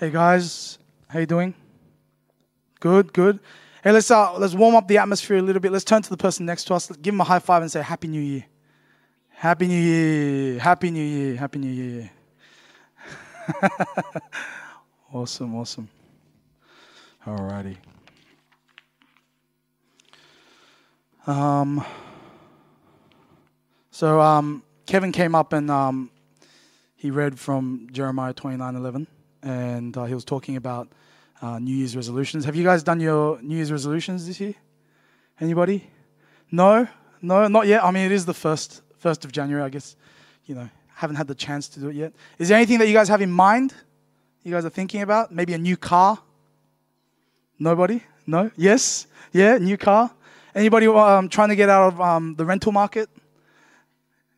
Hey guys, how you doing? Good, good. Hey, let's uh, let's warm up the atmosphere a little bit. Let's turn to the person next to us. Give him a high five and say Happy New Year. Happy New Year. Happy New Year. Happy New Year. awesome, awesome. Alrighty. Um, so um, Kevin came up and um, he read from Jeremiah 29:11, and uh, he was talking about uh, New Year's resolutions. Have you guys done your New Year's resolutions this year? Anybody? No, no, not yet. I mean, it is the first first of January. I guess you know haven't had the chance to do it yet. Is there anything that you guys have in mind? You guys are thinking about maybe a new car. Nobody? No? Yes? Yeah, new car. Anybody um, trying to get out of um, the rental market?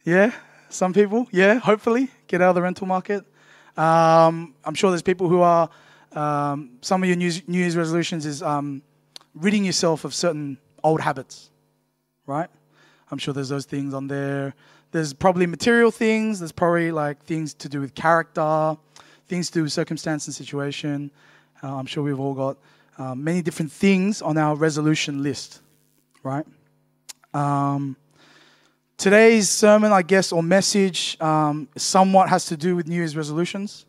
Yeah, some people. Yeah, hopefully get out of the rental market. Um, I'm sure there's people who are. Um, some of your New Year's resolutions is um, ridding yourself of certain old habits, right? I'm sure there's those things on there. There's probably material things. There's probably like things to do with character, things to do with circumstance and situation. Uh, I'm sure we've all got uh, many different things on our resolution list, right? Um, today's sermon, I guess, or message, um, somewhat has to do with New Year's resolutions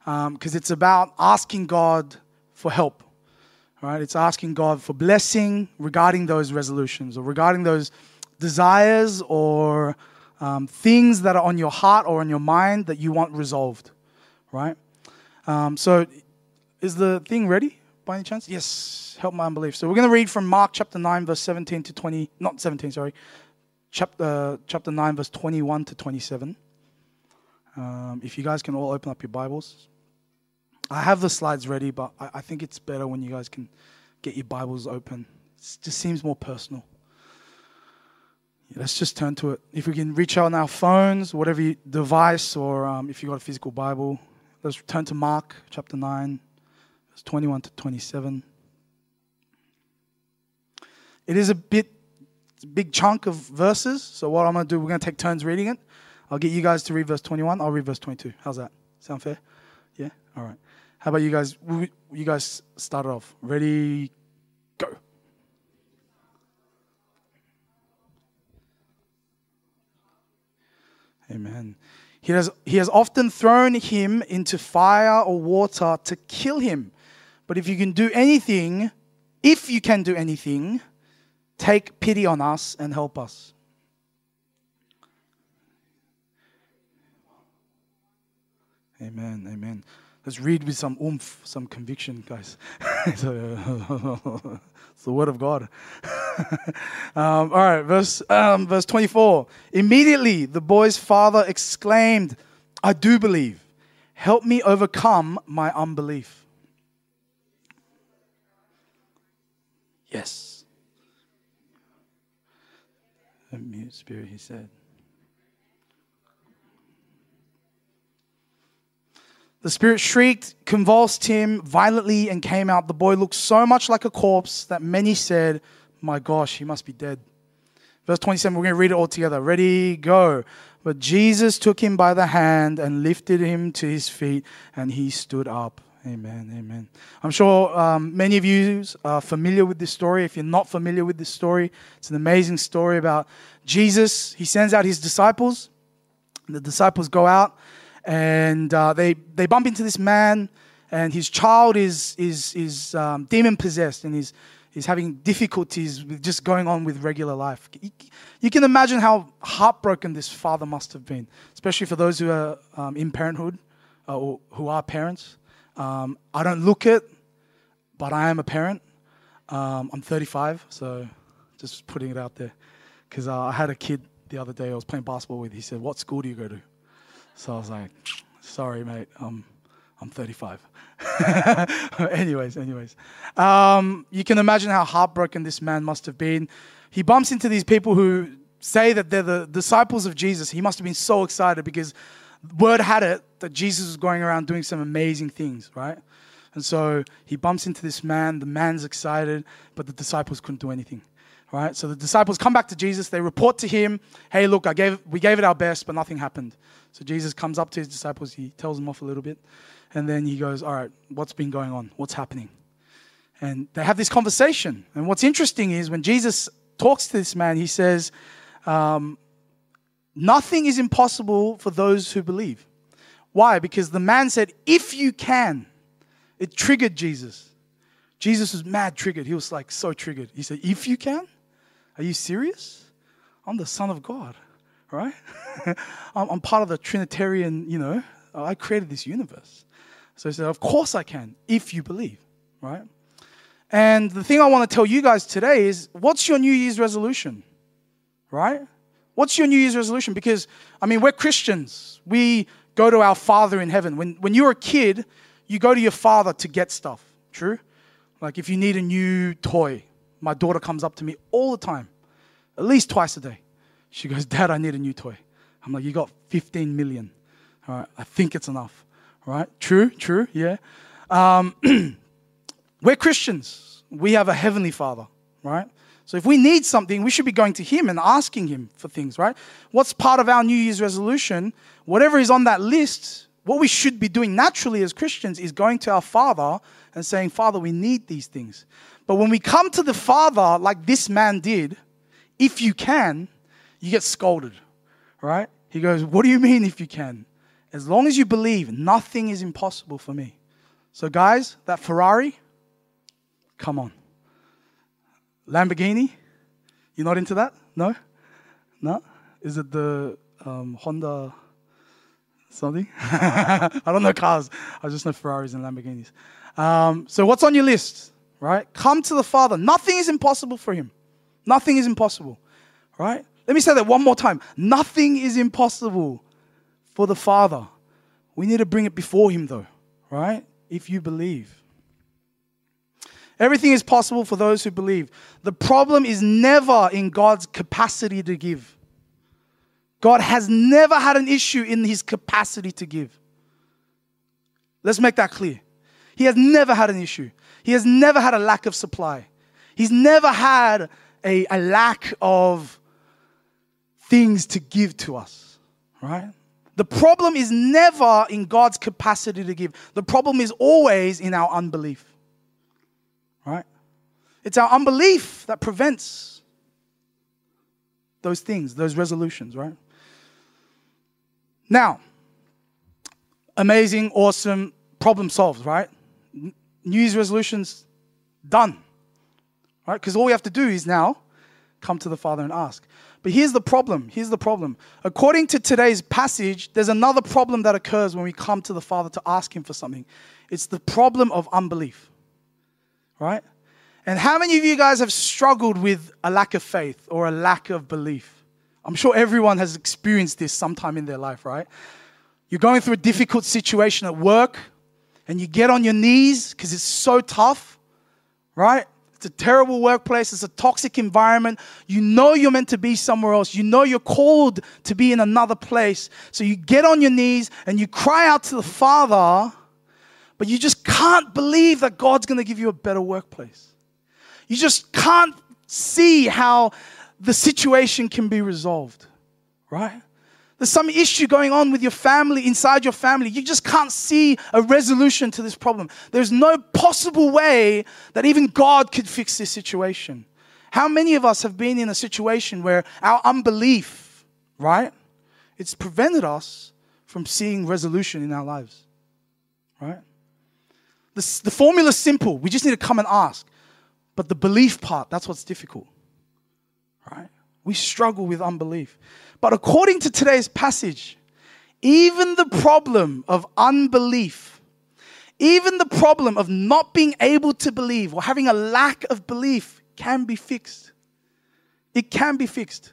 because um, it's about asking God for help, right? It's asking God for blessing regarding those resolutions or regarding those desires or um, things that are on your heart or on your mind that you want resolved, right? Um, so, is the thing ready by any chance? Yes, help my unbelief. So, we're going to read from Mark chapter 9, verse 17 to 20, not 17, sorry, chapter, chapter 9, verse 21 to 27. Um, if you guys can all open up your Bibles. I have the slides ready, but I, I think it's better when you guys can get your Bibles open. It just seems more personal. Let's just turn to it. If we can reach out on our phones, whatever you, device, or um, if you've got a physical Bible, let's turn to Mark chapter 9, verse 21 to 27. It is a bit, big chunk of verses. So, what I'm going to do, we're going to take turns reading it. I'll get you guys to read verse 21. I'll read verse 22. How's that? Sound fair? Yeah? All right. How about you guys? You guys start off. Ready? Go. Amen. He has, he has often thrown him into fire or water to kill him. But if you can do anything, if you can do anything, take pity on us and help us. Amen. Amen. Let's read with some oomph, some conviction, guys. it's, the word of God. um, all right, verse, um, verse 24. Immediately the boy's father exclaimed, I do believe. Help me overcome my unbelief. Yes. A mute spirit, he said. The spirit shrieked, convulsed him violently, and came out. The boy looked so much like a corpse that many said, My gosh, he must be dead. Verse 27, we're going to read it all together. Ready, go. But Jesus took him by the hand and lifted him to his feet, and he stood up. Amen, amen. I'm sure um, many of you are familiar with this story. If you're not familiar with this story, it's an amazing story about Jesus. He sends out his disciples. The disciples go out and uh, they they bump into this man, and his child is is is um, demon possessed, and he's he's having difficulties with just going on with regular life. You can imagine how heartbroken this father must have been, especially for those who are um, in parenthood uh, or who are parents. Um, I don't look it, but I am a parent. Um, I'm 35, so just putting it out there. Because uh, I had a kid the other day I was playing basketball with. He said, What school do you go to? So I was like, sorry, mate, I'm, I'm 35. anyways, anyways. Um, you can imagine how heartbroken this man must have been. He bumps into these people who say that they're the disciples of Jesus. He must have been so excited because word had it that Jesus was going around doing some amazing things, right? And so he bumps into this man. The man's excited, but the disciples couldn't do anything right? So the disciples come back to Jesus. They report to him, "Hey, look, I gave we gave it our best, but nothing happened." So Jesus comes up to his disciples. He tells them off a little bit, And then he goes, All right, what's been going on? What's happening? And they have this conversation. And what's interesting is when Jesus talks to this man, he says, um, Nothing is impossible for those who believe. Why? Because the man said, If you can. It triggered Jesus. Jesus was mad triggered. He was like so triggered. He said, If you can? Are you serious? I'm the Son of God, right? I'm part of the Trinitarian, you know, I created this universe. So he said, Of course I can, if you believe, right? And the thing I want to tell you guys today is what's your New Year's resolution, right? What's your New Year's resolution? Because, I mean, we're Christians. We go to our Father in heaven. When, when you're a kid, you go to your father to get stuff. True? Like if you need a new toy, my daughter comes up to me all the time, at least twice a day. She goes, Dad, I need a new toy. I'm like, You got 15 million. All right, I think it's enough. Right? True, true, yeah. Um, we're Christians. We have a heavenly father, right? So if we need something, we should be going to him and asking him for things, right? What's part of our New Year's resolution? Whatever is on that list, what we should be doing naturally as Christians is going to our Father and saying, Father, we need these things. But when we come to the Father, like this man did, if you can, you get scolded, right? He goes, What do you mean if you can? As long as you believe, nothing is impossible for me. So, guys, that Ferrari, come on. Lamborghini, you're not into that? No? No? Is it the um, Honda? something. I don't know cars. I just know Ferraris and Lamborghinis. Um, so, what's on your list? Right? Come to the Father. Nothing is impossible for Him. Nothing is impossible. Right? Let me say that one more time. Nothing is impossible for the Father. We need to bring it before Him, though. Right? If you believe. Everything is possible for those who believe. The problem is never in God's capacity to give. God has never had an issue in his capacity to give. Let's make that clear. He has never had an issue. He has never had a lack of supply. He's never had a, a lack of things to give to us, right? The problem is never in God's capacity to give. The problem is always in our unbelief, right? It's our unbelief that prevents those things, those resolutions, right? Now, amazing, awesome, problem solved, right? New Year's resolutions done, right? Because all we have to do is now come to the Father and ask. But here's the problem. Here's the problem. According to today's passage, there's another problem that occurs when we come to the Father to ask Him for something. It's the problem of unbelief, right? And how many of you guys have struggled with a lack of faith or a lack of belief? I'm sure everyone has experienced this sometime in their life, right? You're going through a difficult situation at work and you get on your knees because it's so tough, right? It's a terrible workplace. It's a toxic environment. You know you're meant to be somewhere else. You know you're called to be in another place. So you get on your knees and you cry out to the Father, but you just can't believe that God's going to give you a better workplace. You just can't see how the situation can be resolved, right? There's some issue going on with your family, inside your family. You just can't see a resolution to this problem. There's no possible way that even God could fix this situation. How many of us have been in a situation where our unbelief, right? It's prevented us from seeing resolution in our lives, right? The, the formula's simple. We just need to come and ask. But the belief part, that's what's difficult right? We struggle with unbelief. But according to today's passage, even the problem of unbelief, even the problem of not being able to believe or having a lack of belief can be fixed. It can be fixed.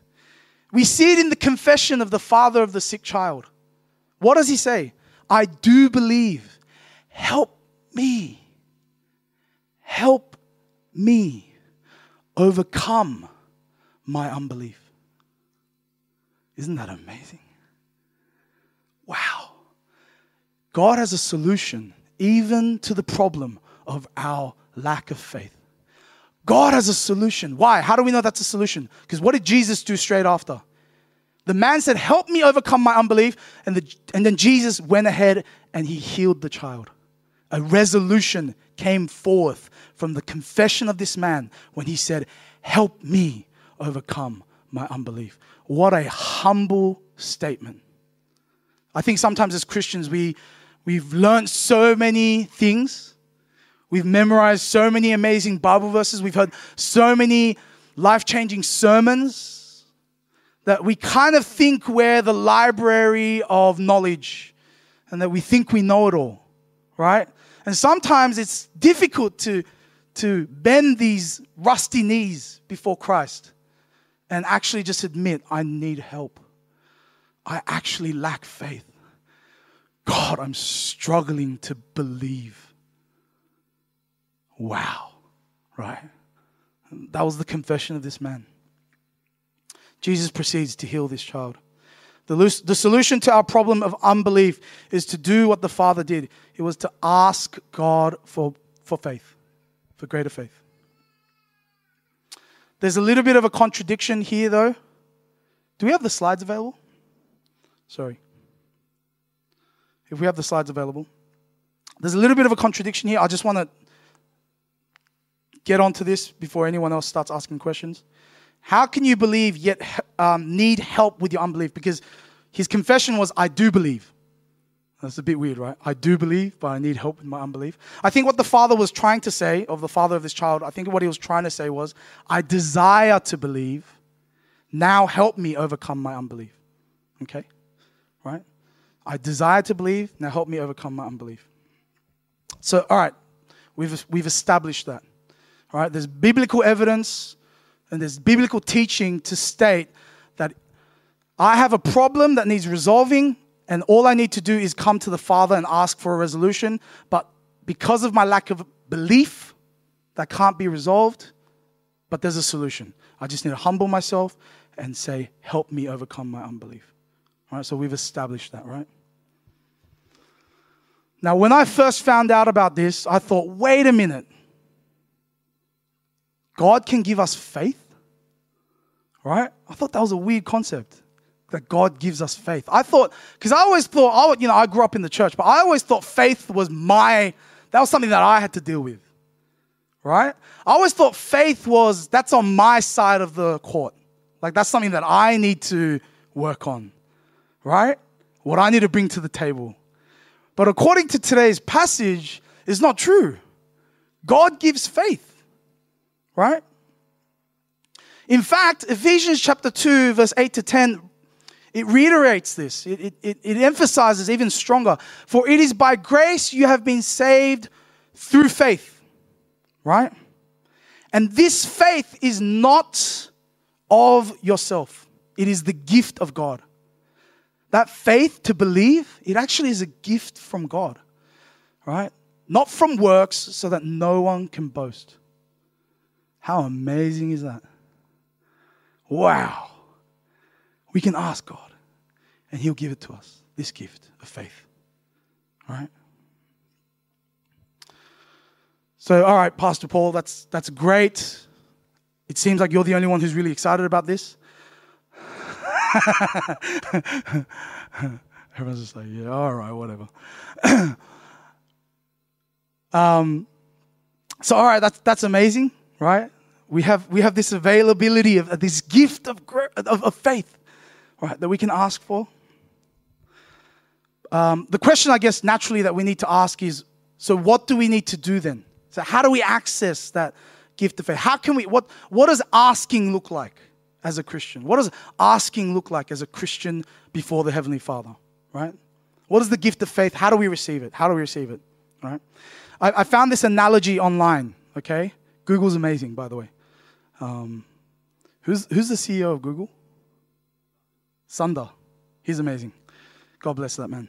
We see it in the confession of the father of the sick child. What does he say? I do believe. Help me. Help me overcome my unbelief. Isn't that amazing? Wow. God has a solution even to the problem of our lack of faith. God has a solution. Why? How do we know that's a solution? Because what did Jesus do straight after? The man said, Help me overcome my unbelief. And, the, and then Jesus went ahead and he healed the child. A resolution came forth from the confession of this man when he said, Help me overcome my unbelief. What a humble statement. I think sometimes as Christians, we, we've learned so many things. We've memorized so many amazing Bible verses. We've heard so many life changing sermons that we kind of think we're the library of knowledge and that we think we know it all, right? And sometimes it's difficult to, to bend these rusty knees before Christ and actually just admit, I need help. I actually lack faith. God, I'm struggling to believe. Wow, right? That was the confession of this man. Jesus proceeds to heal this child. The, the solution to our problem of unbelief is to do what the Father did. It was to ask God for, for faith, for greater faith. There's a little bit of a contradiction here, though. Do we have the slides available? Sorry. If we have the slides available. There's a little bit of a contradiction here. I just want to get onto this before anyone else starts asking questions. How can you believe yet um, need help with your unbelief? Because his confession was, I do believe. That's a bit weird, right? I do believe, but I need help with my unbelief. I think what the father was trying to say, of the father of this child, I think what he was trying to say was, I desire to believe. Now help me overcome my unbelief. Okay? Right? I desire to believe. Now help me overcome my unbelief. So, all right, we've, we've established that. All right, there's biblical evidence and there's biblical teaching to state that I have a problem that needs resolving, and all I need to do is come to the Father and ask for a resolution. But because of my lack of belief, that can't be resolved, but there's a solution. I just need to humble myself and say, Help me overcome my unbelief. All right, so we've established that, right? Now, when I first found out about this, I thought, wait a minute. God can give us faith? Right? I thought that was a weird concept that God gives us faith. I thought, because I always thought, I, would, you know, I grew up in the church, but I always thought faith was my, that was something that I had to deal with. Right? I always thought faith was, that's on my side of the court. Like that's something that I need to work on. Right? What I need to bring to the table. But according to today's passage, is not true. God gives faith right? In fact, Ephesians chapter 2, verse 8 to 10, it reiterates this. It, it, it, emphasizes even stronger. For it is by grace you have been saved through faith, right? And this faith is not of yourself, it is the gift of God. That faith to believe, it actually is a gift from God, right? Not from works, so that no one can boast. How amazing is that? Wow. We can ask God, and He'll give it to us this gift of faith. All right? So, all right, Pastor Paul, that's, that's great. It seems like you're the only one who's really excited about this. Everyone's just like, yeah, all right, whatever. um, so, all right, that's, that's amazing right? We have, we have this availability of, this gift of, of, of faith, right, that we can ask for. Um, the question, I guess, naturally that we need to ask is so, what do we need to do then? So, how do we access that gift of faith? How can we, what, what does asking look like as a Christian? What does asking look like as a Christian before the Heavenly Father, right? What is the gift of faith? How do we receive it? How do we receive it, right? I, I found this analogy online, okay? Google's amazing, by the way. Um, who's, who's the CEO of Google? Sundar. He's amazing. God bless that man.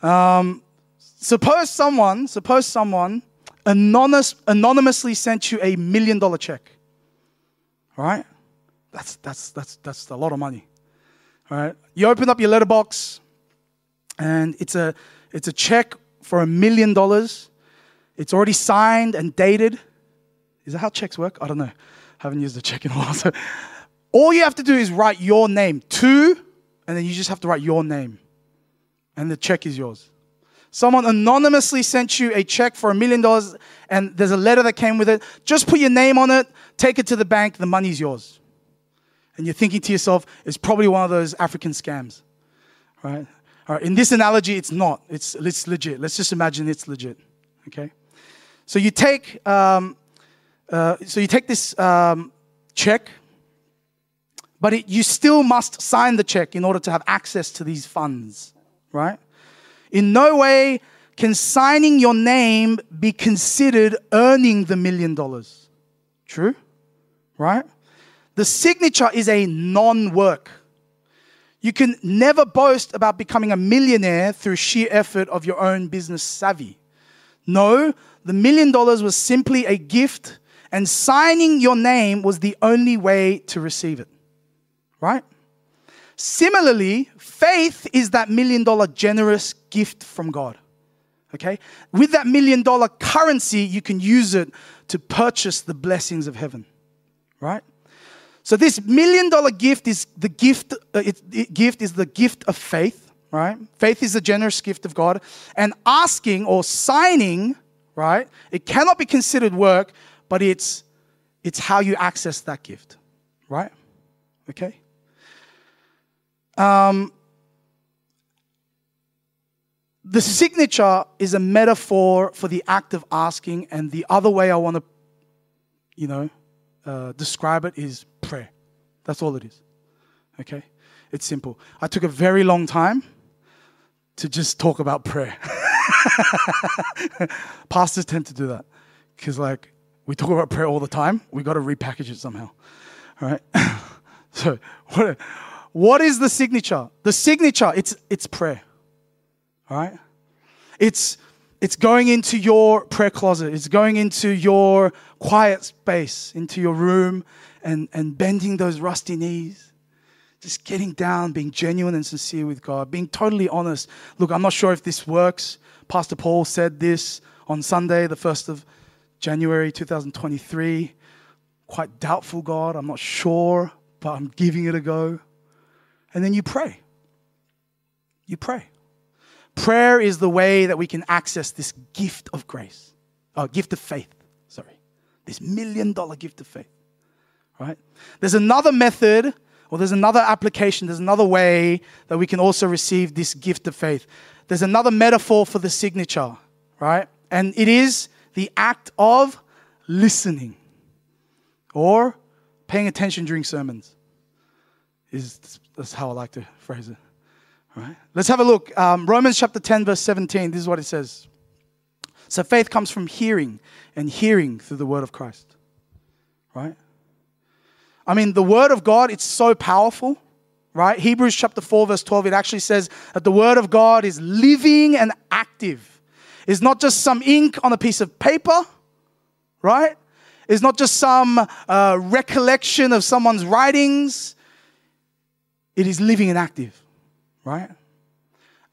Um, suppose someone, suppose someone anonymous, anonymously sent you a million dollar check. Right? That's, that's, that's, that's a lot of money. Right? You open up your letterbox and it's a, it's a check for a million dollars. It's already signed and dated. Is that how checks work? I don't know. Haven't used a check in a while. So all you have to do is write your name to and then you just have to write your name, and the check is yours. Someone anonymously sent you a check for a million dollars, and there's a letter that came with it. Just put your name on it, take it to the bank, the money's yours. And you're thinking to yourself, it's probably one of those African scams, right? All right, in this analogy, it's not. It's, it's legit. Let's just imagine it's legit, okay? So you take, um, uh, so you take this um, check, but it, you still must sign the check in order to have access to these funds, right? In no way can signing your name be considered earning the million dollars. True? Right? The signature is a non work. You can never boast about becoming a millionaire through sheer effort of your own business savvy. No, the million dollars was simply a gift, and signing your name was the only way to receive it. Right? Similarly, faith is that million dollar generous gift from God. Okay? With that million dollar currency, you can use it to purchase the blessings of heaven. Right? So this million dollar gift is the gift uh, it, it, gift is the gift of faith, right? Faith is the generous gift of God and asking or signing, right? It cannot be considered work, but it's it's how you access that gift, right? Okay? Um, the signature is a metaphor for the act of asking, and the other way I want to, you know, uh, describe it is prayer. That's all it is. Okay? It's simple. I took a very long time to just talk about prayer. Pastors tend to do that because, like, we talk about prayer all the time. We got to repackage it somehow. All right? so, what? What is the signature? The signature, it's, it's prayer. All right? It's, it's going into your prayer closet, it's going into your quiet space, into your room, and, and bending those rusty knees. Just getting down, being genuine and sincere with God, being totally honest. Look, I'm not sure if this works. Pastor Paul said this on Sunday, the 1st of January 2023. Quite doubtful, God. I'm not sure, but I'm giving it a go. And then you pray. You pray. Prayer is the way that we can access this gift of grace, oh, gift of faith, sorry, this million dollar gift of faith, right? There's another method or there's another application, there's another way that we can also receive this gift of faith. There's another metaphor for the signature, right? And it is the act of listening or paying attention during sermons is that's how I like to phrase it. All right. Let's have a look. Um, Romans chapter 10, verse 17. This is what it says. So faith comes from hearing, and hearing through the word of Christ. Right? I mean, the word of God, it's so powerful. Right? Hebrews chapter 4, verse 12, it actually says that the word of God is living and active. It's not just some ink on a piece of paper, right? It's not just some uh, recollection of someone's writings it is living and active, right?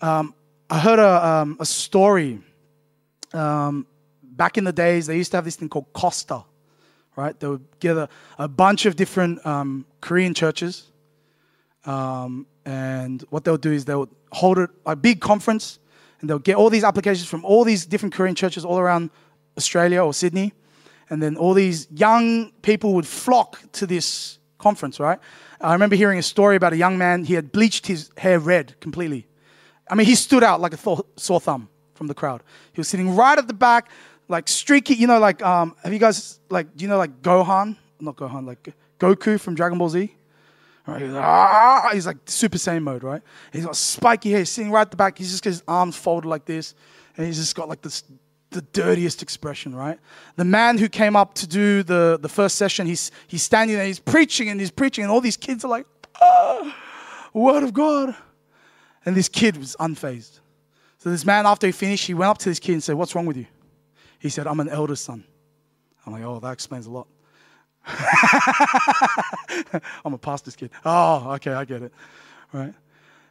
Um, I heard a, um, a story. Um, back in the days, they used to have this thing called KOSTA, right? They would get a, bunch of different um, Korean churches. Um, and what they'll do is they'll hold a, a big conference and they'll get all these applications from all these different Korean churches all around Australia or Sydney. And then all these young people would flock to this conference, right? I remember hearing a story about a young man, he had bleached his hair red completely. I mean, he stood out like a th- sore thumb from the crowd. He was sitting right at the back, like streaky, you know, like, um, have you guys, like, do you know, like Gohan? Not Gohan, like Goku from Dragon Ball Z? Right, he's, like, ah, he's like Super Saiyan mode, right? He's got spiky hair, sitting right at the back. He's just got his arms folded like this, and he's just got like this the dirtiest expression, right? The man who came up to do the, the first session, he's, he's standing there, he's preaching and he's preaching, and all these kids are like, ah, word of God. And this kid was unfazed. So this man, after he finished, he went up to this kid and said, What's wrong with you? He said, I'm an elder son. I'm like, Oh, that explains a lot. I'm a pastor's kid. Oh, okay, I get it. Right?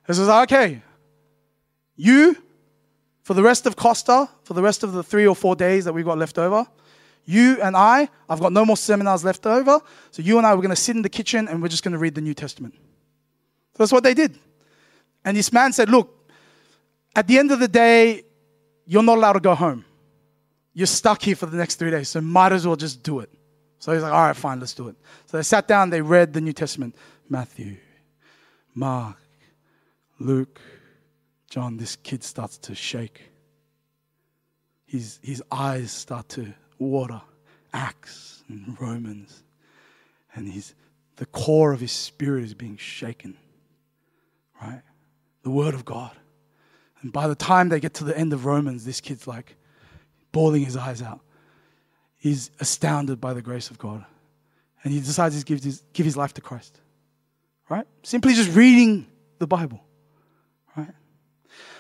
This is Okay, you for the rest of KOSTA, for the rest of the three or four days that we've got left over, you and I, I've got no more seminars left over. So you and I, we're going to sit in the kitchen and we're just going to read the New Testament. So that's what they did. And this man said, Look, at the end of the day, you're not allowed to go home. You're stuck here for the next three days, so might as well just do it. So he's like, All right, fine, let's do it. So they sat down, they read the New Testament Matthew, Mark, Luke, John. This kid starts to shake. His, his eyes start to water. Acts and Romans. And his, the core of his spirit is being shaken. Right? The Word of God. And by the time they get to the end of Romans, this kid's like bawling his eyes out. He's astounded by the grace of God. And he decides to give his, give his life to Christ. Right? Simply just reading the Bible. Right?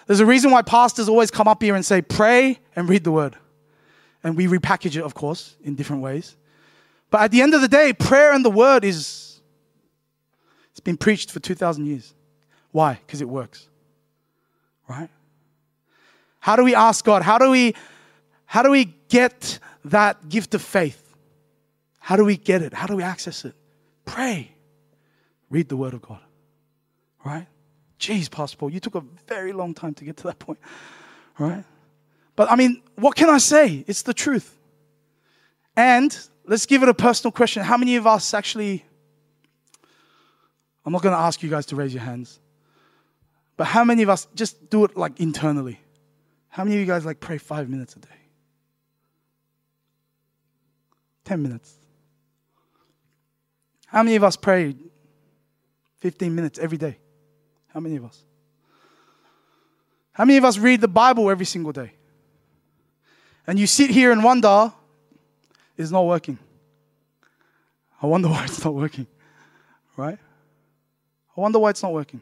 There's a reason why pastors always come up here and say, pray and read the word. And we repackage it, of course, in different ways. But at the end of the day, prayer and the word is, it's been preached for 2,000 years. Why? Because it works. Right? How do we ask God? How do we, how do we get that gift of faith? How do we get it? How do we access it? Pray. Read the word of God. Right? Jeez, Pastor Paul, you took a very long time to get to that point. Right? But I mean, what can I say? It's the truth. And let's give it a personal question. How many of us actually, I'm not going to ask you guys to raise your hands, but how many of us just do it like internally? How many of you guys like pray five minutes a day? 10 minutes. How many of us pray 15 minutes every day? How many of us? How many of us read the Bible every single day? And you sit here and wonder, it's not working. I wonder why it's not working. Right? I wonder why it's not working.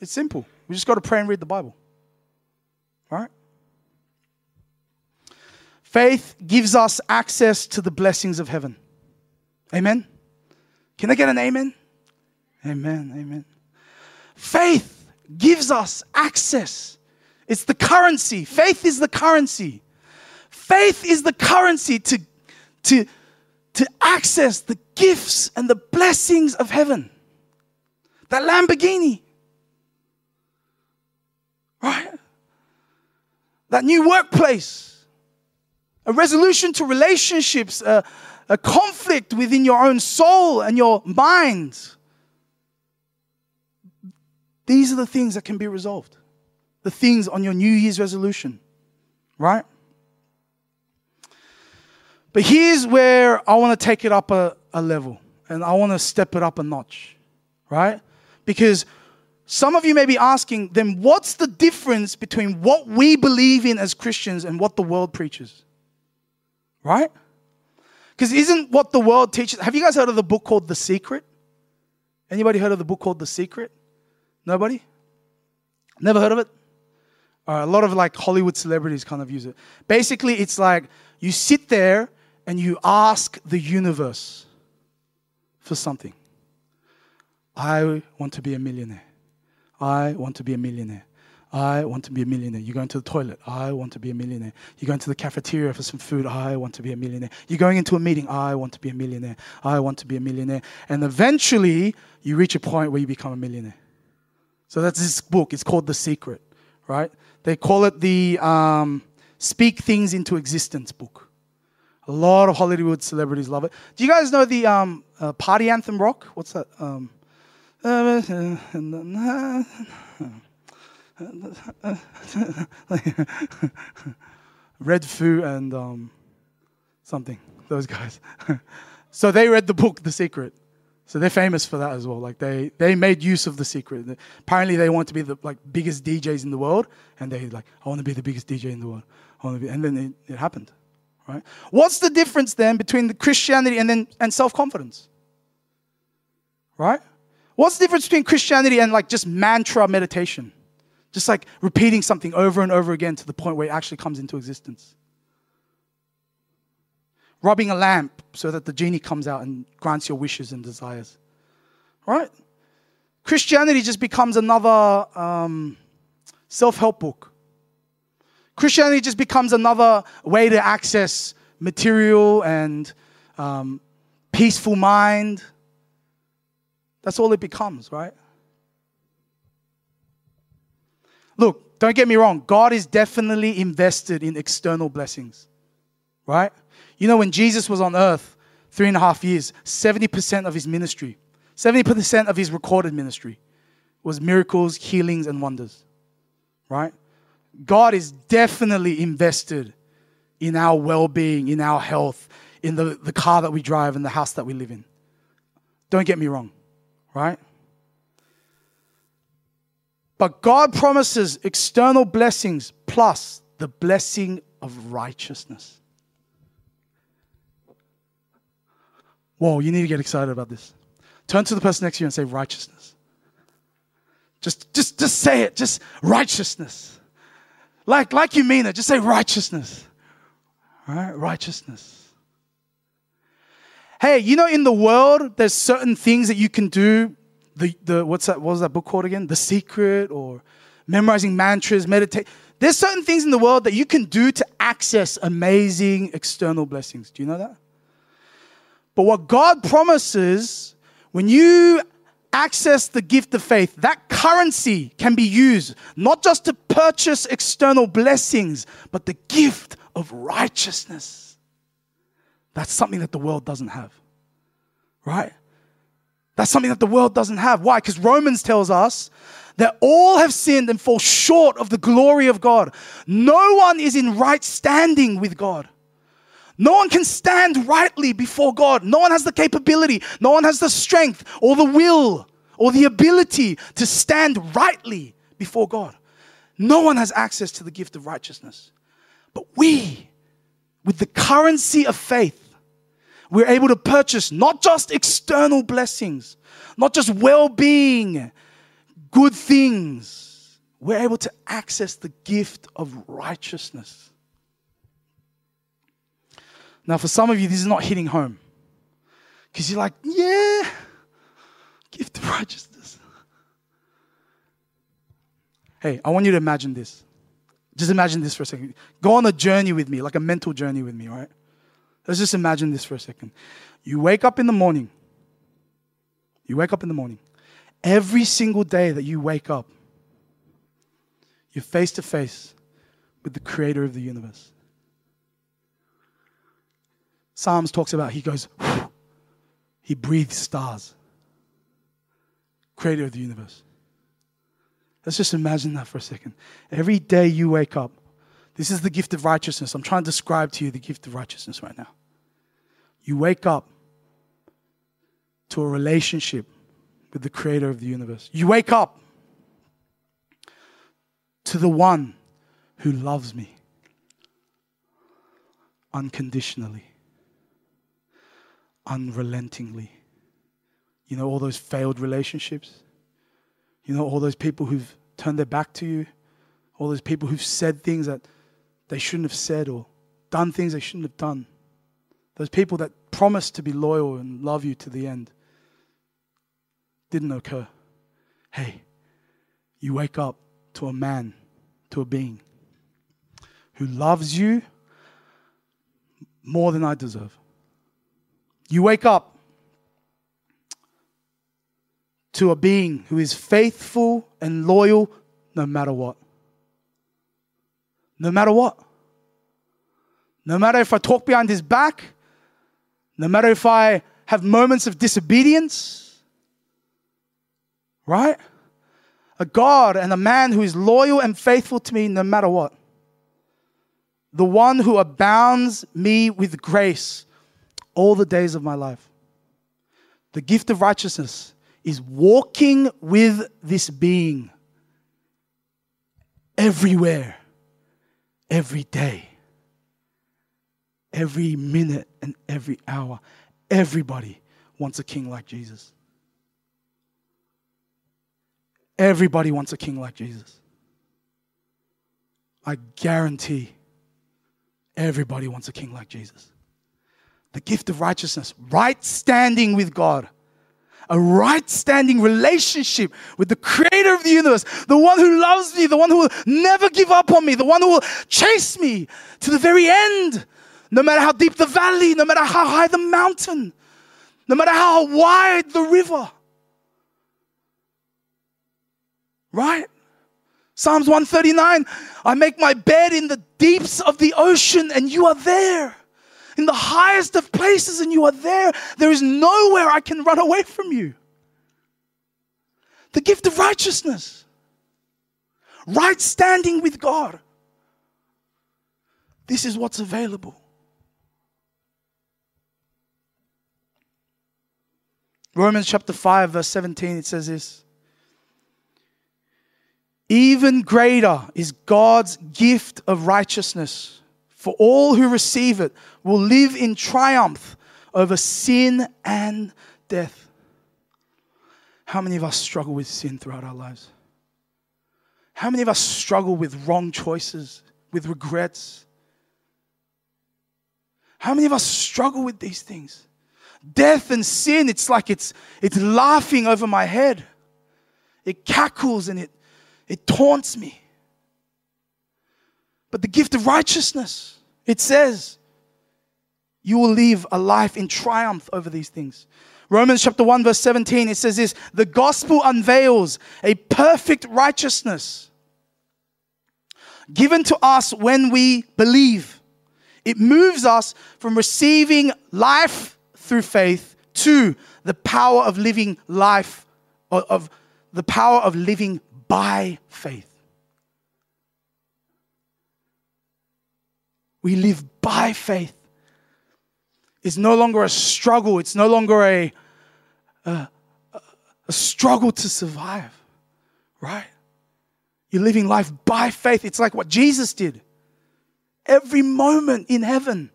It's simple. We just got to pray and read the Bible. Right? Faith gives us access to the blessings of heaven. Amen? Can I get an amen? Amen. Amen. Faith gives us access. It's the currency. Faith is the currency. Faith is the currency to, to, to access the gifts and the blessings of heaven. That Lamborghini. Right? That new workplace. A resolution to relationships. A, a conflict within your own soul and your mind these are the things that can be resolved. The things on your New Year's resolution, right? But here's where I want to take it up a, a level and I want to step it up a notch, right? Because some of you may be asking, then what's the difference between what we believe in as Christians and what the world preaches? Right? Because isn't what the world teaches? Have you guys heard of the book called The Secret? Anybody heard of the book called The Secret? Nobody? Never heard of it? a lot of like Hollywood celebrities kind of use it. Basically, it's like you sit there and you ask the universe for something. I want to be a millionaire. I want to be a millionaire. I want to be a millionaire. You're going to the toilet. I want to be a millionaire. You're going to the cafeteria for some food. I want to be a millionaire. You're going into a meeting. I want to be a millionaire. I want to be a millionaire. And eventually, you reach a point where you become a millionaire. So that's this book. It's called The Secret, right? They call it the um, Speak Things into Existence book. A lot of Hollywood celebrities love it. Do you guys know the um, uh, party anthem rock? What's that? Um, Redfoo and um, something, those guys. so they read the book, The Secret. So they're famous for that as well. Like they, they made use of the secret. Apparently they want to be the like biggest DJs in the world, and they like, I want to be the biggest DJ in the world. I want to be, and then it, it happened, right? What's the difference then between the Christianity and then and self confidence, right? What's the difference between Christianity and like just mantra meditation, just like repeating something over and over again to the point where it actually comes into existence? rubbing a lamp so that the genie comes out and grants your wishes and desires. Right? Christianity just becomes another um, self help book. Christianity just becomes another way to access material and um, peaceful mind. That's all it becomes, right? Look, don't get me wrong. God is definitely invested in external blessings, right? You know, when Jesus was on earth, three and a half years, 70% of his ministry, 70% of his recorded ministry was miracles, healings, and wonders, right? God is definitely invested in our well being, in our health, in the, the car that we drive, in the house that we live in. Don't get me wrong, right? But God promises external blessings plus the blessing of righteousness. Whoa, you need to get excited about this. Turn to the person next to you and say righteousness. Just, just, just say it. Just righteousness. Like, like you mean it. Just say righteousness. Right? Righteousness. Hey, you know, in the world, there's certain things that you can do. The, the what's that? What was that book called again? The Secret or memorizing mantras, meditate. There's certain things in the world that you can do to access amazing external blessings. Do you know that? But what God promises when you access the gift of faith, that currency can be used not just to purchase external blessings, but the gift of righteousness. That's something that the world doesn't have, right? That's something that the world doesn't have. Why? Because Romans tells us that all have sinned and fall short of the glory of God. No one is in right standing with God. No one can stand rightly before God. No one has the capability, no one has the strength or the will or the ability to stand rightly before God. No one has access to the gift of righteousness. But we, with the currency of faith, we're able to purchase not just external blessings, not just well being, good things. We're able to access the gift of righteousness. Now, for some of you, this is not hitting home. Because you're like, yeah, gift of righteousness. Hey, I want you to imagine this. Just imagine this for a second. Go on a journey with me, like a mental journey with me, right? Let's just imagine this for a second. You wake up in the morning. You wake up in the morning. Every single day that you wake up, you're face to face with the creator of the universe. Psalms talks about he goes, he breathes stars. Creator of the universe. Let's just imagine that for a second. Every day you wake up, this is the gift of righteousness. I'm trying to describe to you the gift of righteousness right now. You wake up to a relationship with the creator of the universe. You wake up to the one who loves me unconditionally unrelentingly. You know, all those failed relationships. You know, all those people who've turned their back to you. All those people who've said things that they shouldn't have said or done things they shouldn't have done. Those people that promised to be loyal and love you to the end didn't occur. Hey, you wake up to a man, to a being who loves you more than I deserve. You wake up to a being who is faithful and loyal no matter what. No matter what. No matter if I talk behind his back, no matter if I have moments of disobedience, right? A God and a man who is loyal and faithful to me no matter what. The one who abounds me with grace all the days of my life. The gift of righteousness is walking with this being everywhere, every day, every minute, and every hour. Everybody wants a king like Jesus. Everybody wants a king like Jesus. I guarantee everybody wants a king like Jesus the gift of righteousness, right standing with God, a right standing relationship with the creator of the universe, the one who loves me, the one who will never give up on me, the one who will chase me to the very end, no matter how deep the valley, no matter how high the mountain, no matter how wide the river. Right? Psalms 139 I make my bed in the deeps of the ocean, and you are there. In the highest of places, and you are there. There is nowhere I can run away from you. The gift of righteousness, right standing with God. This is what's available. Romans chapter 5, verse 17, it says this Even greater is God's gift of righteousness, for all who receive it will live in triumph over sin and death. How many of us struggle with sin throughout our lives? How many of us struggle with wrong choices, with regrets? How many of us struggle with these things? Death and sin, it's like it's, it's laughing over my head. It cackles and it, it taunts me. But the gift of righteousness, it says, you will live a life in triumph over these things. Romans chapter 1, verse 17, it says this the gospel unveils a perfect righteousness given to us when we believe. It moves us from receiving life through faith to the power of living life, of the power of living by faith. We live by faith. It's no longer a struggle, it's no longer a, a, a struggle to survive, right? You're living life by faith. It's like what Jesus did. Every moment in heaven,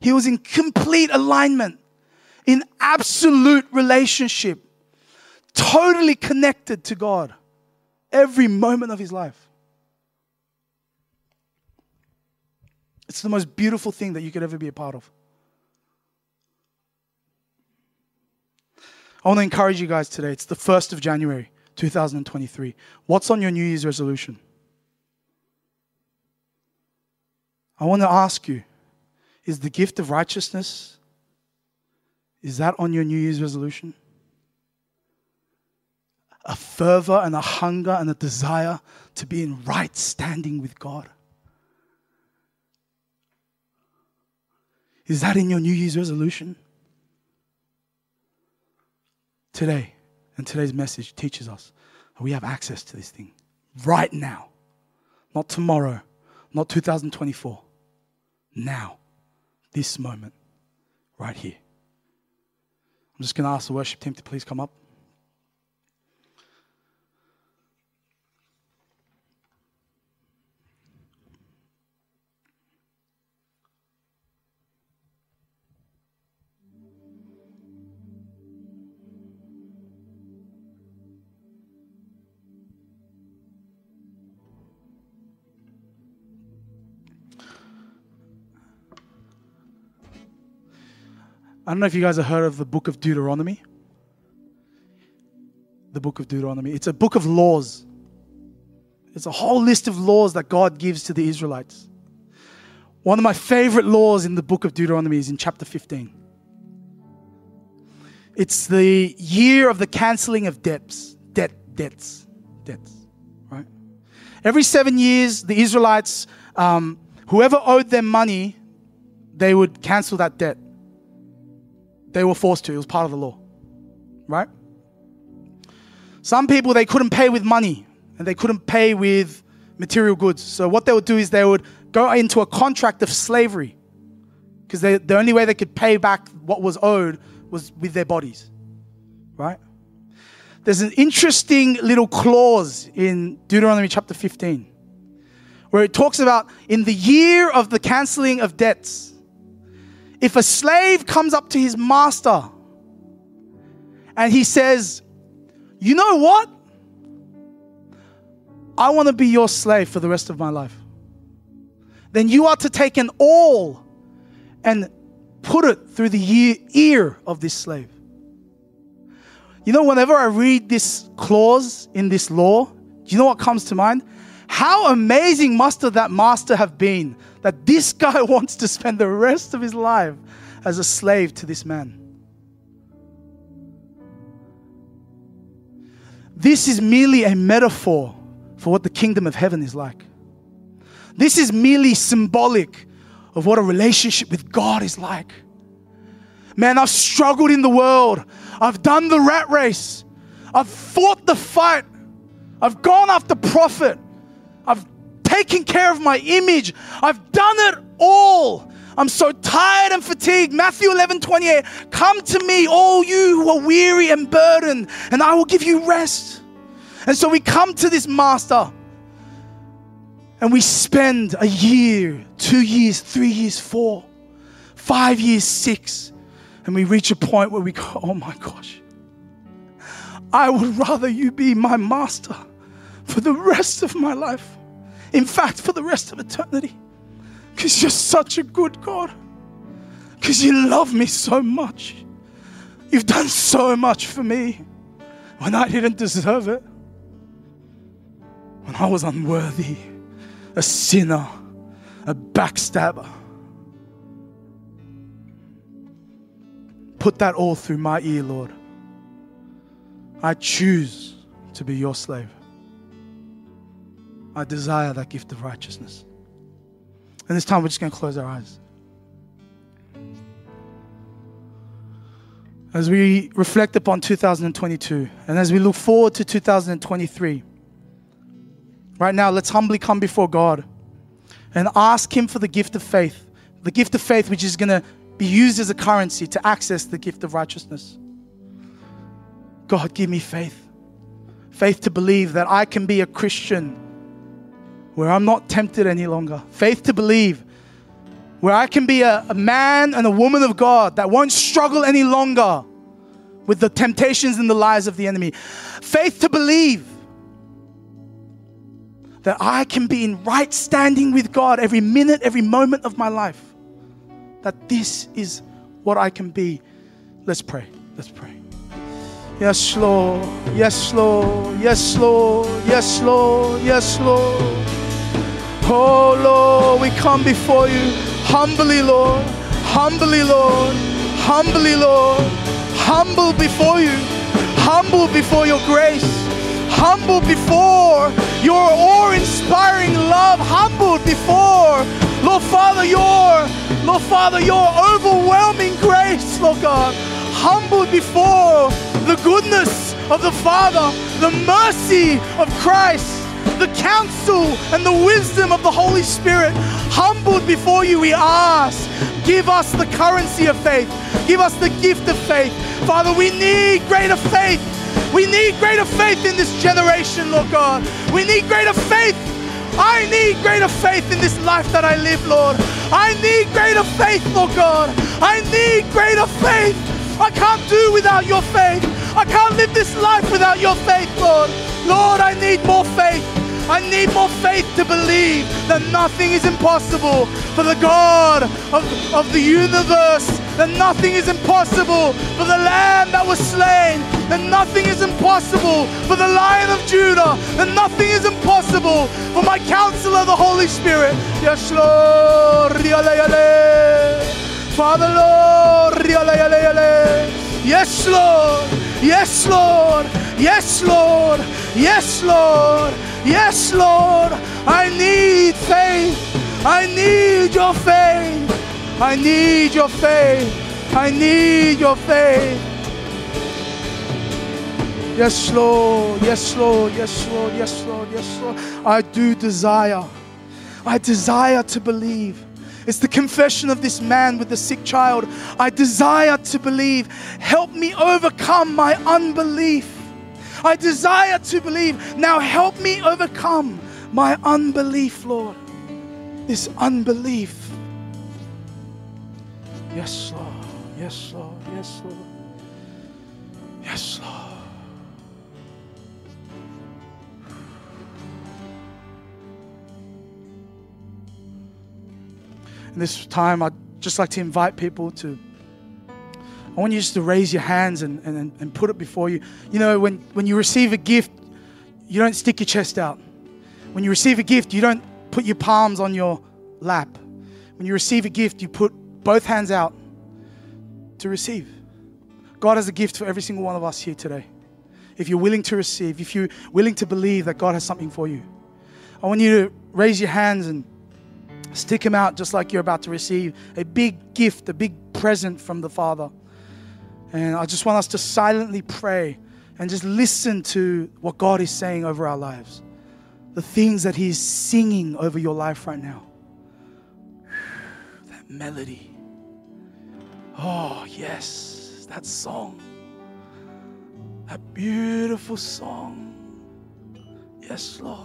he was in complete alignment in absolute relationship, totally connected to God every moment of his life. It's the most beautiful thing that you could ever be a part of. I want to encourage you guys today. It's the 1st of January, 2023. What's on your New Year's resolution? I want to ask you is the gift of righteousness is that on your New Year's resolution? A fervor and a hunger and a desire to be in right standing with God? Is that in your New Year's resolution? Today, and today's message teaches us that we have access to this thing right now, not tomorrow, not 2024. Now, this moment, right here. I'm just going to ask the worship team to please come up. I don't know if you guys have heard of the book of Deuteronomy. The book of Deuteronomy. It's a book of laws. It's a whole list of laws that God gives to the Israelites. One of my favorite laws in the book of Deuteronomy is in chapter 15. It's the year of the canceling of debts, debt, debts, debts, right? Every seven years, the Israelites, um, whoever owed them money, they would cancel that debt. They were forced to, it was part of the law. Right? Some people, they couldn't pay with money and they couldn't pay with material goods. So, what they would do is they would go into a contract of slavery because the only way they could pay back what was owed was with their bodies. Right? There's an interesting little clause in Deuteronomy chapter 15 where it talks about in the year of the canceling of debts, if a slave comes up to his master and he says, You know what? I want to be your slave for the rest of my life. Then you are to take an awl and put it through the ear of this slave. You know, whenever I read this clause in this law, do you know what comes to mind? How amazing must that master have been that this guy wants to spend the rest of his life as a slave to this man. This is merely a metaphor for what the kingdom of heaven is like. This is merely symbolic of what a relationship with God is like. Man, I've struggled in the world. I've done the rat race. I've fought the fight. I've gone after profit. I've taken care of my image. I've done it all. I'm so tired and fatigued. Matthew 11 28. Come to me, all you who are weary and burdened, and I will give you rest. And so we come to this master and we spend a year, two years, three years, four, five years, six, and we reach a point where we go, oh my gosh, I would rather you be my master for the rest of my life. In fact, for the rest of eternity. Because you're such a good God. Because you love me so much. You've done so much for me when I didn't deserve it. When I was unworthy, a sinner, a backstabber. Put that awl through my ear, Lord. I choose to be your slave. I desire that gift of righteousness. And this time we're just going to close our eyes. As we reflect upon 2022 and as we look forward to 2023, right now let's humbly come before God and ask Him for the gift of faith. The gift of faith, which is going to be used as a currency to access the gift of righteousness. God, give me faith. Faith to believe that I can be a Christian where I'm not tempted any longer. Faith to believe, where I can be a, a man and a woman of God that won't struggle any longer with the temptations and the lies of the enemy. Faith to believe that I can be in right standing with God every minute, every moment of my life. That this is what I can be. Let's pray. Let's pray. Yes, Lord. Yes, Lord. Yes, Lord. Yes, Lord. Yes, Lord. Oh Lord, we come before you humbly, Lord, humbly, Lord, humbly, Lord, humble before you, humble before your grace, humble before your awe inspiring love, humbled before, Lord Father, your, Lord Father, your overwhelming grace, Lord God, humbled before the goodness of the Father, the mercy of Christ the counsel and the wisdom of the Holy Spirit. Humbled before you, we ask, give us the currency of faith, give us the gift of faith. Father, we need greater faith. We need greater faith in this generation, Lord God. We need greater faith. I need greater faith in this life that I live, Lord. I need greater faith, Lord God. I need greater faith. I can't do without your faith. I can't live this life without your faith, Lord. Lord, I need more faith. I need more faith to believe that nothing is impossible for the God of, of the universe, that nothing is impossible for the Lamb that was slain, that nothing is impossible for the Lion of Judah, that nothing is impossible for my counselor, the Holy Spirit. Yes, Lord. Father, Lord. Yes, Lord. Yes, Lord. Yes, Lord. Yes, Lord. Yes, Lord, I need faith. I need your faith. I need your faith. I need your faith. Yes, Lord. Yes, Lord. Yes, Lord. Yes, Lord. Yes, Lord. I do desire. I desire to believe. It's the confession of this man with the sick child. I desire to believe. Help me overcome my unbelief. I desire to believe. Now help me overcome my unbelief, Lord. This unbelief. Yes, Lord. Yes, Lord. Yes, Lord. Yes, Lord. In this time, I'd just like to invite people to I want you just to raise your hands and, and, and put it before you. You know, when, when you receive a gift, you don't stick your chest out. When you receive a gift, you don't put your palms on your lap. When you receive a gift, you put both hands out to receive. God has a gift for every single one of us here today. if you're willing to receive, if you're willing to believe that God has something for you, I want you to raise your hands and stick them out just like you're about to receive a big gift, a big present from the Father. And I just want us to silently pray and just listen to what God is saying over our lives, the things that He's singing over your life right now. That melody. Oh, yes, that song. That beautiful song. Yes, Lord.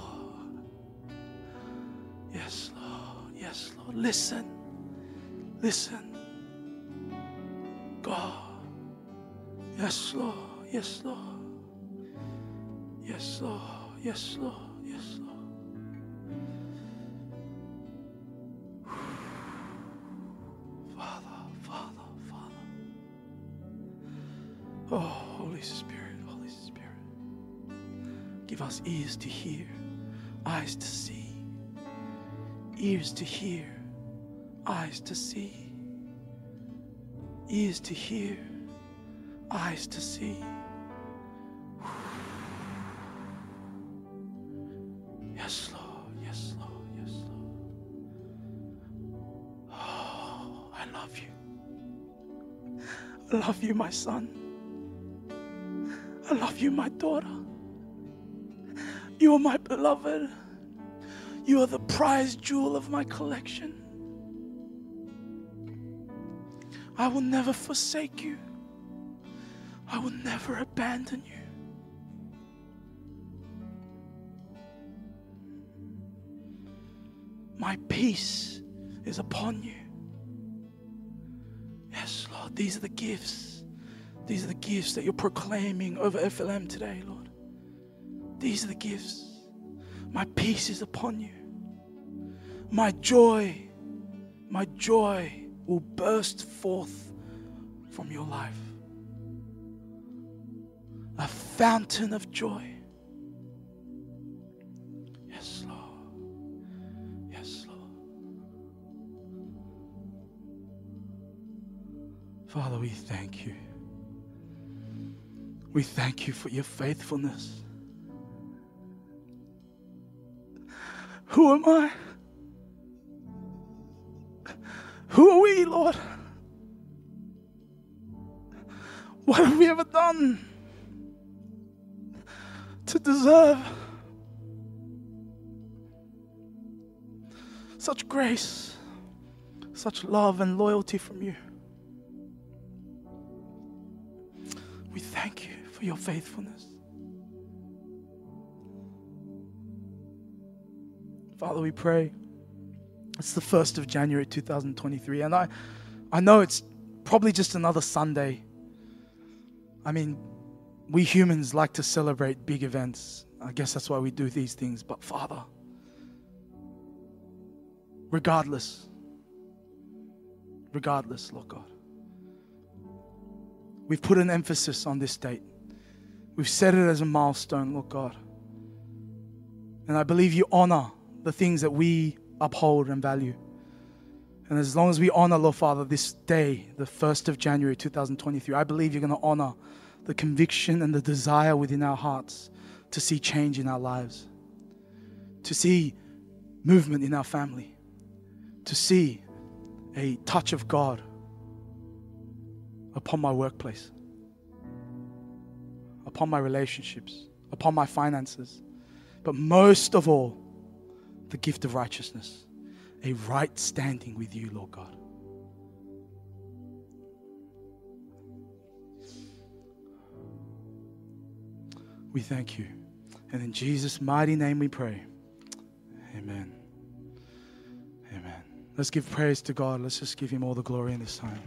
Yes, Lord. Yes, Lord. Listen. Listen. God. Yes, Lord. Yes, Lord. Yes, Lord. Yes, Lord. Yes, Lord. Father, Father, Father. Oh, Holy Spirit, Holy Spirit. Give us ears to hear, eyes to see, ears to hear, eyes to see, ears to hear, eyes to see. Yes, Lord. Yes, Lord. Yes, Lord. Oh, I love you. I love you, my son. I love you, my daughter. You are my beloved. You are the prize jewel of my collection. I will never forsake you. I will never abandon you. My peace is upon you. Yes, Lord, these are the gifts. These are the gifts that you're proclaiming over FLM today, Lord. These are the gifts. My peace is upon you. My joy, my joy will burst forth from your life. Fountain of joy. Yes, Lord. Yes, Lord. Father, we thank you. We thank you for your faithfulness. Who am I? Who are we, Lord? What have we ever done to deserve such grace, such love and loyalty from you? We thank you for your faithfulness. Father, we pray. It's the 1st of January 2023, and I, I know it's probably just another Sunday. I mean, we humans like to celebrate big events. I guess that's why we do these things. But Father, regardless, regardless, Lord God, we've put an emphasis on this date. We've set it as a milestone, Lord God. And I believe you honor the things that we uphold and value. And as long as we honor, Lord Father, this day, the 1st of January 2023, I believe you're going to honor the conviction and the desire within our hearts to see change in our lives, to see movement in our family, to see a touch of God upon my workplace, upon my relationships, upon my finances, but most of all, the gift of righteousness, a right standing with you, Lord God. We thank you. And in Jesus' mighty name we pray. Amen. Amen. Let's give praise to God. Let's just give him all the glory in this time.